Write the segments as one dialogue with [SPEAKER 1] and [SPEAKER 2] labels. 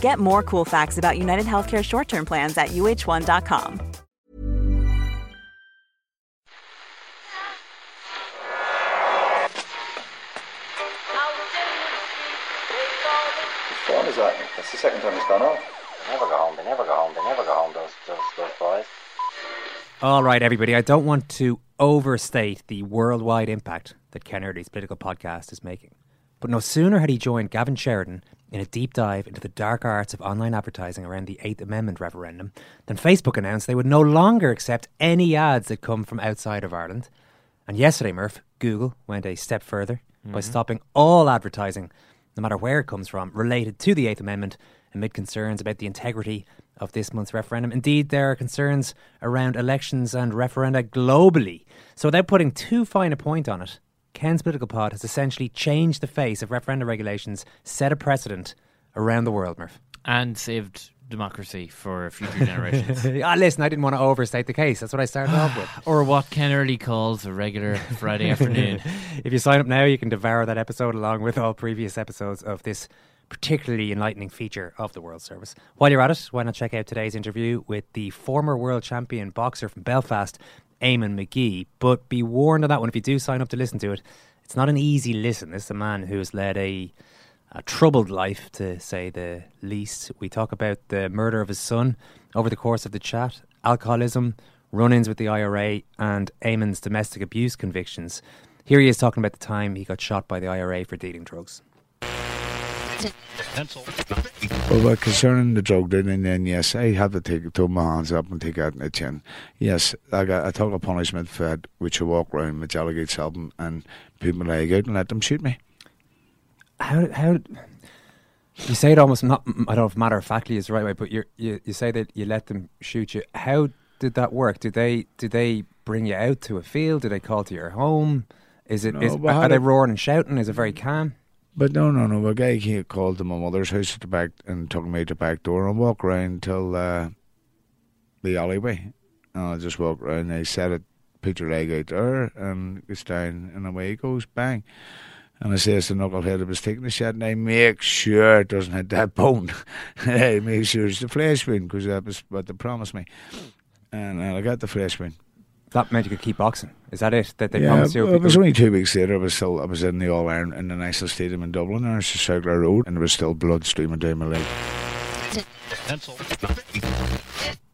[SPEAKER 1] Get more cool facts about United Healthcare short term plans at uh1.com.
[SPEAKER 2] What is that? That's the second time it's gone off.
[SPEAKER 3] They never go home. They never go home. They never go home. Those those those boys.
[SPEAKER 4] All right, everybody. I don't want to overstate the worldwide impact that Ken Early's political podcast is making. But no sooner had he joined Gavin Sheridan in a deep dive into the dark arts of online advertising around the Eighth Amendment referendum than Facebook announced they would no longer accept any ads that come from outside of Ireland. And yesterday, Murph, Google went a step further by mm-hmm. stopping all advertising, no matter where it comes from, related to the Eighth Amendment amid concerns about the integrity of this month's referendum. Indeed, there are concerns around elections and referenda globally. So, without putting too fine a point on it, Ken's Political Pod has essentially changed the face of referenda regulations, set a precedent around the world, Murph.
[SPEAKER 5] and saved democracy for future generations.
[SPEAKER 4] ah, listen, I didn't want to overstate the case. That's what I started off with.
[SPEAKER 5] or what Ken Early calls a regular Friday afternoon.
[SPEAKER 4] if you sign up now, you can devour that episode along with all previous episodes of this particularly enlightening feature of the World Service. While you're at it, why not check out today's interview with the former world champion boxer from Belfast, Eamon Magee. But be warned on that one if you do sign up to listen to it. It's not an easy listen. This is a man who has led a, a troubled life, to say the least. We talk about the murder of his son over the course of the chat, alcoholism, run ins with the IRA, and Eamon's domestic abuse convictions. Here he is talking about the time he got shot by the IRA for dealing drugs.
[SPEAKER 6] Well, well, concerning the drug dealing, then yes, I had to take throw my hands up and take out in the chin. Yes, I got I took a punishment for that, which I walk around with Jellygate's album and put my leg out and let them shoot me.
[SPEAKER 4] How how you say it almost not I don't know if matter of factly is the right way, but you you say that you let them shoot you. How did that work? Did they did they bring you out to a field? Did they call to your home? Is it
[SPEAKER 6] No,
[SPEAKER 4] is, are they roaring and shouting? Is it very calm?
[SPEAKER 6] But no, no, no. A guy came, called to my mother's house at the back and took me to the back door and walk around till uh, the alleyway. And I just walk around. They set it, put your leg out there, and it's down, and away it goes, bang. And I says to knucklehead that was taking the shot, and I make sure it doesn't hit that bone. I make sure it's the flesh wound because that was what they promised me. And I got the flesh wound.
[SPEAKER 4] That meant you could keep boxing. Is that it? That they
[SPEAKER 6] yeah,
[SPEAKER 4] promised you?
[SPEAKER 6] it was only two weeks later. I was still I was in the All Ireland in the National Stadium in Dublin. There, it's a circular road, and there was still blood streaming down my leg.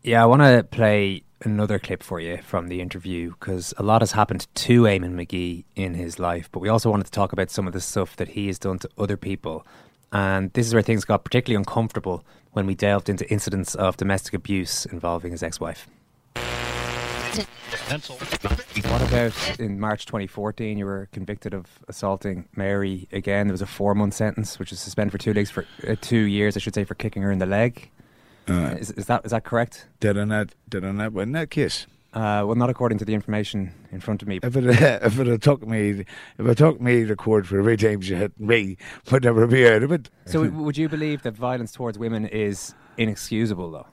[SPEAKER 4] Yeah, I want to play another clip for you from the interview because a lot has happened to Eamon Magee in his life, but we also wanted to talk about some of the stuff that he has done to other people. And this is where things got particularly uncomfortable when we delved into incidents of domestic abuse involving his ex wife. What about in March 2014? You were convicted of assaulting Mary again. There was a four month sentence, which was suspended for two legs for uh, two years, I should say, for kicking her in the leg.
[SPEAKER 6] Uh,
[SPEAKER 4] Is, is that is that correct?
[SPEAKER 6] did I not? Did I not win that case?
[SPEAKER 4] Uh, well, not according to the information in front of me.
[SPEAKER 6] If it if it had took me if it took me to court for every time she hit me, would never be out of it.
[SPEAKER 4] So, would you believe that violence towards women is inexcusable, though?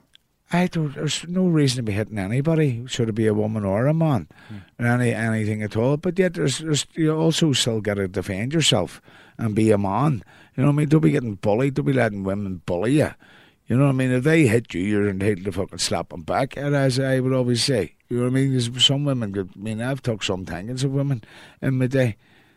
[SPEAKER 6] I don't. There's no reason to be hitting anybody. Should it be a woman or a man, or any anything at all? But yet, there's, there's you also still got to defend yourself and be a man. You know what I mean? Don't be getting bullied. Don't be letting women bully you. You know what I mean? If they hit you, you're entitled to fucking slap them back. And as I would always say, you know what I mean? There's some women. I mean, I've took some tangents of women in my day.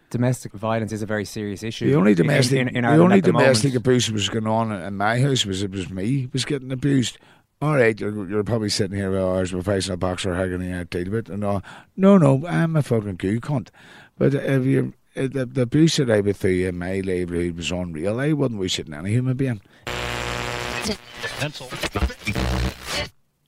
[SPEAKER 4] Domestic violence is a very serious issue.
[SPEAKER 6] The only
[SPEAKER 4] in- in-
[SPEAKER 6] domestic,
[SPEAKER 4] in, in
[SPEAKER 6] the only
[SPEAKER 4] the
[SPEAKER 6] domestic
[SPEAKER 4] moment.
[SPEAKER 6] abuse was going on in my house was it was me was getting abused, all right, you're, you're probably sitting here with as a professional boxer hugging a bit and all. No, no, I'm a fucking goo cunt. But if you uh, the, the abuse that I went through in my livelihood was unreal. I wouldn't wish it on any human being.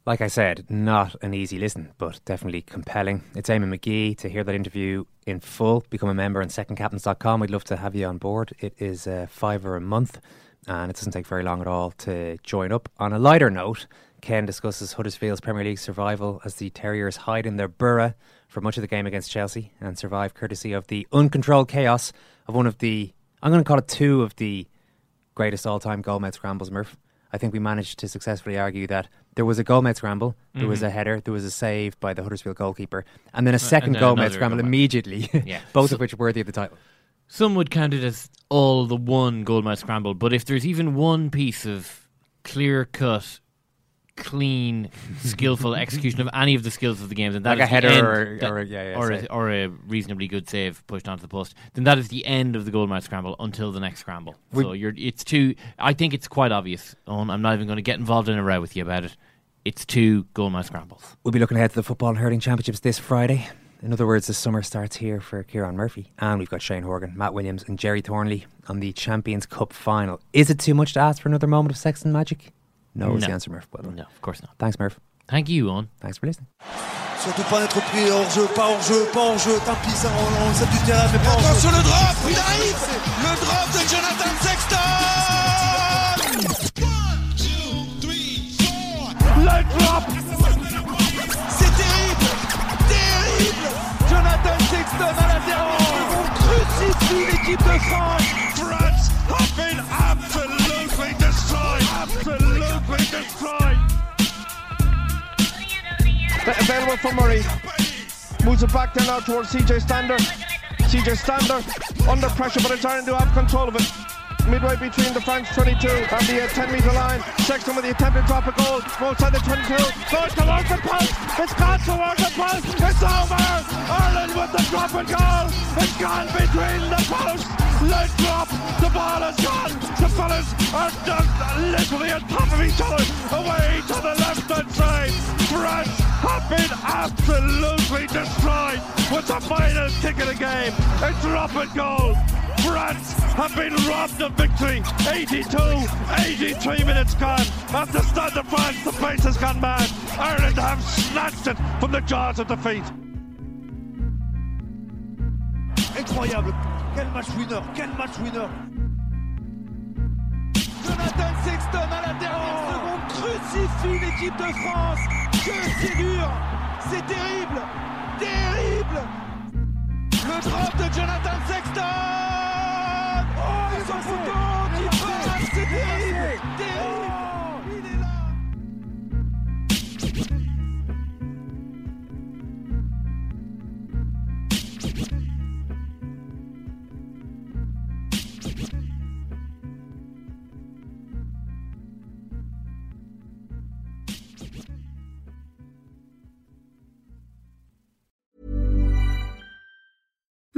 [SPEAKER 4] Like I said, not an easy listen, but definitely compelling. It's Eamon Magee. To hear that interview in full, become a member on secondcaptains.com. We'd love to have you on board. It is a fiver a month, and it doesn't take very long at all to join up. On a lighter note, Ken discusses Huddersfield's Premier League survival as the Terriers hide in their borough for much of the game against Chelsea and survive courtesy of the uncontrolled chaos of one of the, I'm going to call it two of the greatest all time goal mouth scrambles, Murph. I think we managed to successfully argue that there was a goal mouth scramble, there was
[SPEAKER 5] Mhm.
[SPEAKER 4] a header, there was a save by the Huddersfield goalkeeper, and then a second
[SPEAKER 5] then
[SPEAKER 4] goal mouth scramble
[SPEAKER 5] goal
[SPEAKER 4] immediately,
[SPEAKER 5] Yeah.
[SPEAKER 4] both
[SPEAKER 5] So-
[SPEAKER 4] of which are worthy of the title.
[SPEAKER 5] Some would count it as all the one goalmouth scramble, but if there's even one piece of clear cut, clean, skillful execution of any of the skills of the game, then that
[SPEAKER 4] Like a header or-
[SPEAKER 5] that-
[SPEAKER 4] or a- yeah, yeah,
[SPEAKER 5] or, a, or a reasonably good save pushed onto the post, then that is the end of the goalmouth scramble until the next scramble.
[SPEAKER 4] We-
[SPEAKER 5] so you're it's too. I think it's quite obvious. Owen. I'm not even going to get involved in a row with you about it. It's two goalmouth scrambles.
[SPEAKER 4] We'll be looking ahead to the Football and Hurling Championships this Friday. In other words, the summer starts here for Kieran Murphy. And we've got Shane Horgan, Matt Williams, and Gerry Thornley on the Champions Cup final. Is it too much to ask for another moment of sex and magic? No, is the answer, Murph. Well.
[SPEAKER 5] No, of course not.
[SPEAKER 4] Thanks, Murph.
[SPEAKER 5] Thank you, Owen.
[SPEAKER 4] Thanks for listening.
[SPEAKER 7] Surtout pas d'être pris hors jeu, pas hors jeu, pas hors jeu. Tant pis, ça, on, on sait du terrain, mais pas hors jeu.
[SPEAKER 8] Attention le drop, il arrive Le drop de Jonathan Sexton
[SPEAKER 7] Le drop Sexton à zéro On crucifie l'équipe de France
[SPEAKER 8] France have been absolutely destroyed Absolutely destroyed
[SPEAKER 7] Available for Murray. Moves it back there now towards CJ Stander. CJ Stander under pressure, but it's Ireland who have control of it. Midway between the France 22 and the uh, 10 metre line. Sexton with the attempted drop a goal. Outside the 22. Goes towards the post. It's gone towards the post. It's over. Ireland with the drop and goal. It's gone between the posts. Let drop. The ball is gone. The fellas are just literally on top of each other. Away to the left hand side. France have been absolutely destroyed with the final kick of the game. A drop and goal. France have been robbed of victory. 82, 83 minutes gone. The Stade de France, the place has gone mad. Ireland have snatched it from the jaws of defeat. Incroyable. Quel match winner. Quel match winner. Jonathan Sexton à la dernière seconde crucifie l'équipe de France. Que c'est dur. C'est terrible. Terrible. Le drop de Jonathan Sexton Oh, ils sont foutants